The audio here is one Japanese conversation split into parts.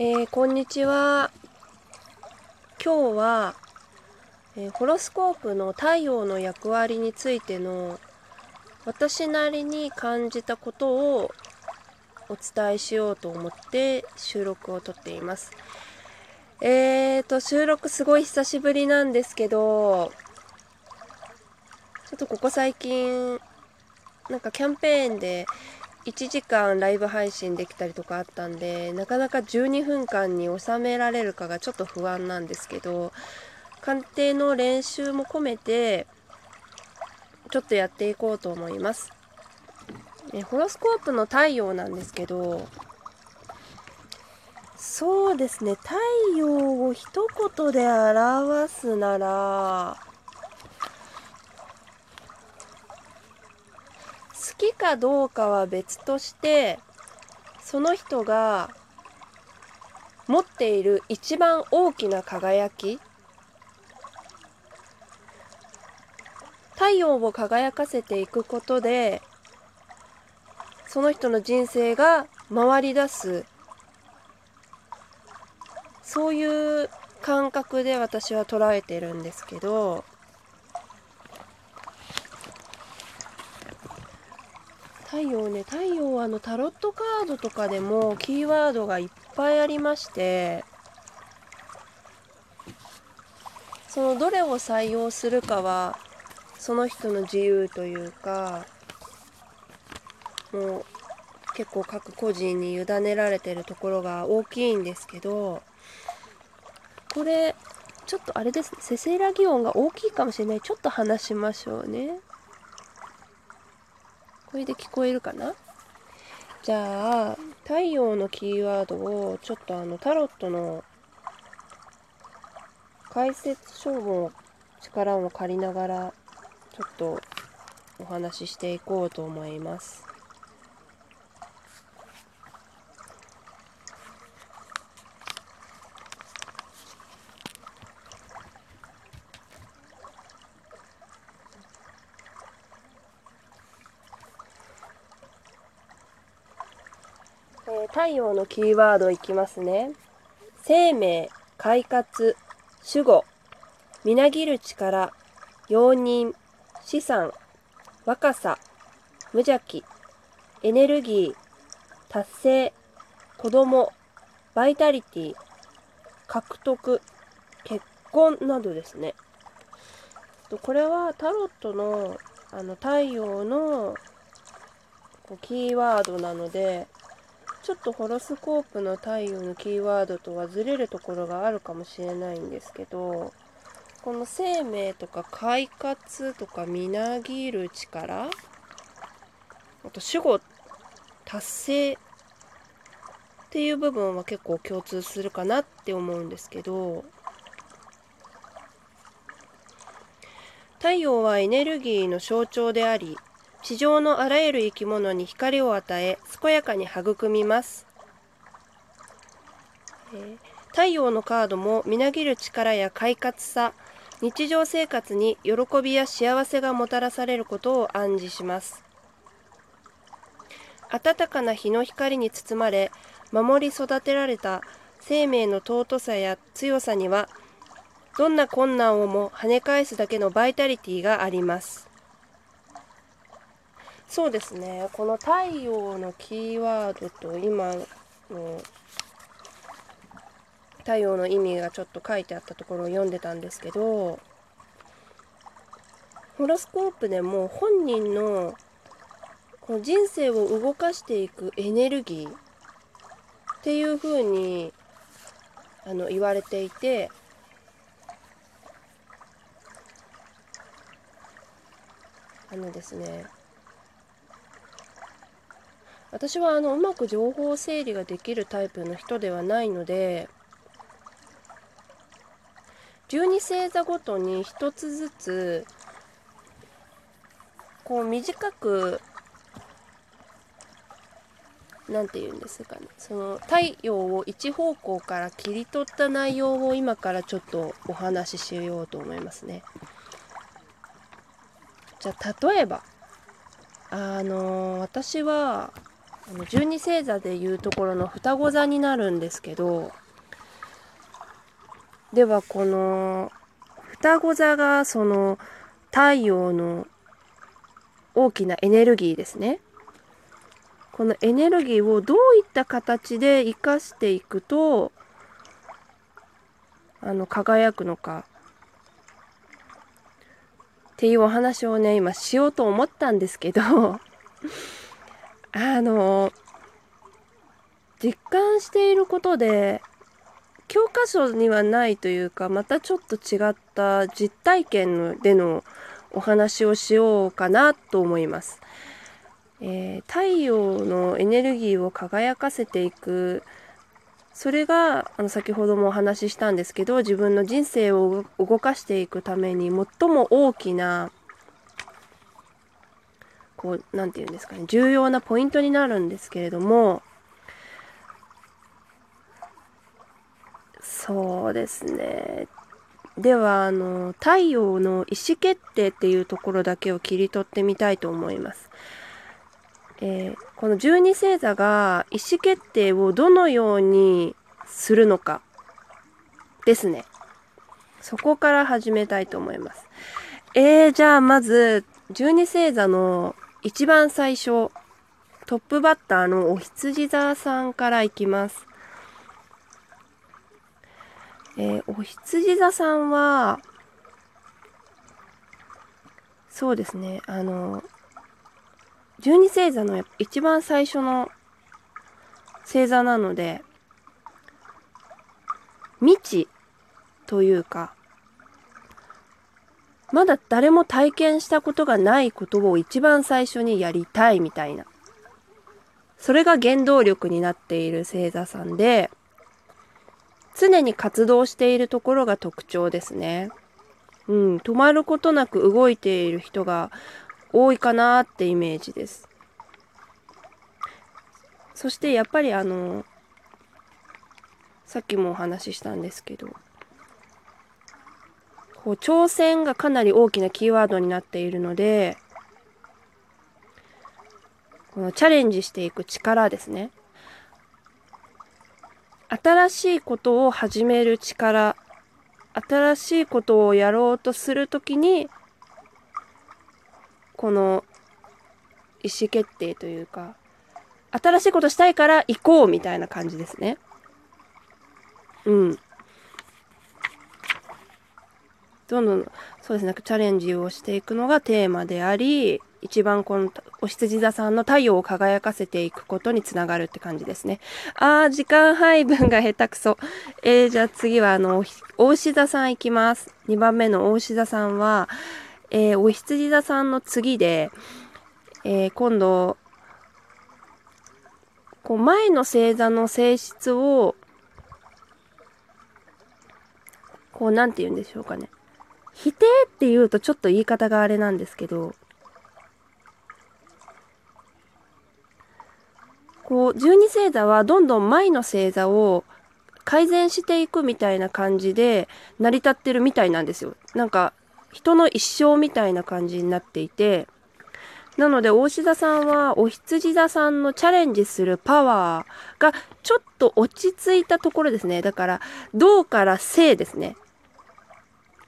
えー、こんにちは。今日は、えー、ホロスコープの太陽の役割についての私なりに感じたことをお伝えしようと思って収録をとっています。えーと、収録すごい久しぶりなんですけど、ちょっとここ最近、なんかキャンペーンで1時間ライブ配信できたりとかあったんでなかなか12分間に収められるかがちょっと不安なんですけど鑑定の練習も込めてちょっとやっていこうと思います。えホロスコープの太陽なんですけどそうですね太陽を一言で表すなら好きかどうかは別としてその人が持っている一番大きな輝き太陽を輝かせていくことでその人の人生が回り出す。そういう感覚で私は捉えてるんですけど太陽ね太陽はあのタロットカードとかでもキーワードがいっぱいありましてそのどれを採用するかはその人の自由というかもう結構各個人に委ねられてるところが大きいんですけどこれちょっとあれですねせせらぎ音が大きいかもしれないちょっと話しましょうね。これで聞こえるかな？じゃあ太陽のキーワードをちょっとあのタロットの解説書を力を借りながらちょっとお話ししていこうと思います。太陽のキーワードいきますね。生命、快活、守護、みなぎる力、容認、資産、若さ、無邪気、エネルギー、達成、子供、バイタリティ、獲得、結婚などですね。これはタロットのあの太陽のキーワードなのでちょっとホロスコープの太陽のキーワードとはずれるところがあるかもしれないんですけどこの生命とか快活とかみなぎる力あと守護達成っていう部分は結構共通するかなって思うんですけど太陽はエネルギーの象徴であり地上のあらゆる生き物に光を与え健やかに育みます、えー、太陽のカードもみなぎる力や快活さ日常生活に喜びや幸せがもたらされることを暗示します。暖かな日の光に包まれ守り育てられた生命の尊さや強さにはどんな困難をも跳ね返すだけのバイタリティがあります。そうですね。この太陽のキーワードと今の太陽の意味がちょっと書いてあったところを読んでたんですけどホロスコープでも本人のこの人生を動かしていくエネルギーっていうふうにあの言われていてあのですね私はあのうまく情報整理ができるタイプの人ではないので12星座ごとに1つずつこう短く何て言うんですかねその太陽を一方向から切り取った内容を今からちょっとお話ししようと思いますね。じゃあ例えばあの、私はあの十二星座でいうところの双子座になるんですけどではこの双子座がその太陽の大きなエネルギーですね。このエネルギーをどういった形で生かしていくとあの輝くのかっていうお話をね今しようと思ったんですけどあの実感していることで教科書にはないというかまたちょっと違った実体験でのお話をしようかなと思います。えー、太陽のエネルギーを輝かせていくそれがあの先ほどもお話ししたんですけど自分の人生を動かしていくために最も大きなこう何て言うんですかね重要なポイントになるんですけれどもそうですねではあの太陽の意思決定っていうところだけを切り取ってみたいと思います。えー、この十二星座が意思決定をどのようにするのかですね。そこから始めたいと思います。えー、じゃあまず十二星座の一番最初トップバッターのお羊座さんからいきます。えー、お羊座さんはそうですねあの十二星座の一番最初の星座なので未知というかまだ誰も体験したことがないことを一番最初にやりたいみたいなそれが原動力になっている星座さんで常に活動しているところが特徴ですね。うん、止まることなく動いている人が多いかなってイメージです。そしてやっぱりあのさっきもお話ししたんですけどこう挑戦がかなり大きなキーワードになっているのでこのチャレンジしていく力ですね新しいことを始める力新しいことをやろうとするときにこの意思決定というか新しいことしたいから行こうみたいな感じですね。うん。どんどんそうですねチャレンジをしていくのがテーマであり一番このお羊座さんの太陽を輝かせていくことにつながるって感じですね。あー時間配分が下手くそ。えー、じゃあ次はあのお牛座さんいきます。2番目のお牛座さんはえー、お羊座さんの次で、えー、今度、こう前の星座の性質を、こう、なんて言うんでしょうかね。否定って言うとちょっと言い方があれなんですけど、こう、十二星座はどんどん前の星座を改善していくみたいな感じで成り立ってるみたいなんですよ。なんか人の一生みたいな感じになっていて、なので、大志田さんは、お羊座さんのチャレンジするパワーが、ちょっと落ち着いたところですね。だから、銅から生ですね。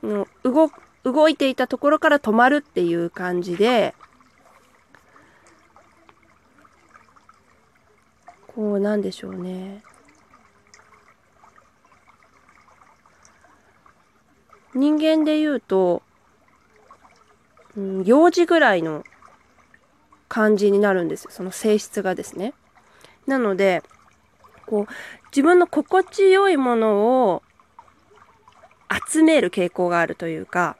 の動、動いていたところから止まるっていう感じで、こう、なんでしょうね。人間で言うと、うん、幼児ぐらいの感じになるんですよ。その性質がですね。なので、こう、自分の心地よいものを集める傾向があるというか、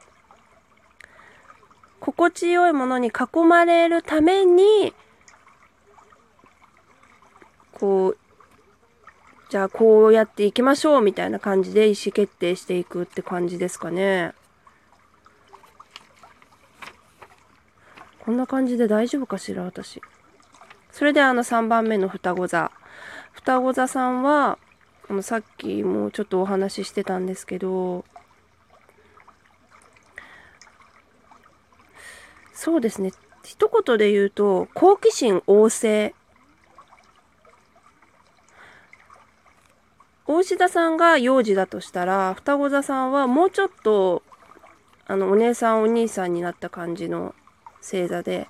心地よいものに囲まれるために、こう、じゃあこうやっていきましょうみたいな感じで意思決定していくって感じですかね。こんな感じで大丈夫かしら、私。それであの3番目の双子座。双子座さんは、さっきもちょっとお話ししてたんですけどそうですね。一言で言うと好奇心旺盛。大志田さんが幼児だとしたら双子座さんはもうちょっとあのお姉さんお兄さんになった感じの星座で、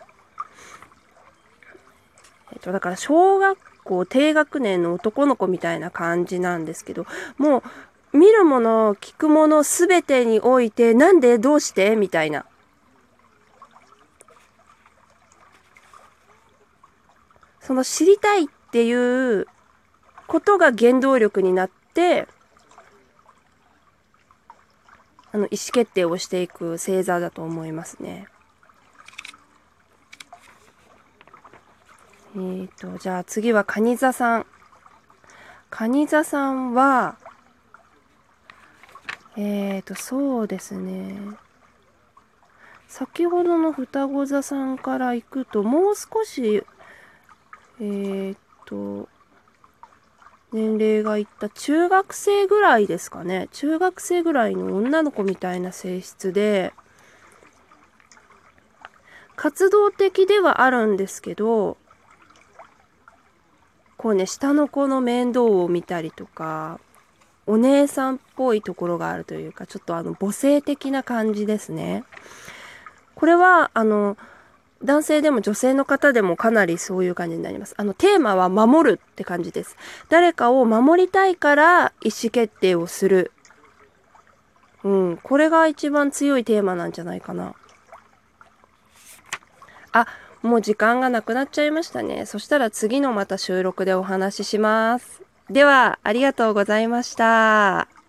えっと、だから小学校低学年の男の子みたいな感じなんですけど、もう、見るもの、聞くものすべてにおいて、なんでどうして？みたいな。その知りたいっていうことが原動力になって、あの、意思決定をしていく星座だと思いますね。えーと、じゃあ次は蟹座さん。蟹座さんは、えーと、そうですね。先ほどの双子座さんから行くと、もう少し、えーと、年齢がいった中学生ぐらいですかね。中学生ぐらいの女の子みたいな性質で、活動的ではあるんですけど、こうね、下の子の面倒を見たりとか、お姉さんっぽいところがあるというか、ちょっとあの母性的な感じですね。これは、あの、男性でも女性の方でもかなりそういう感じになります。あの、テーマは守るって感じです。誰かを守りたいから意思決定をする。うん、これが一番強いテーマなんじゃないかな。あ、もう時間がなくなっちゃいましたね。そしたら次のまた収録でお話しします。では、ありがとうございました。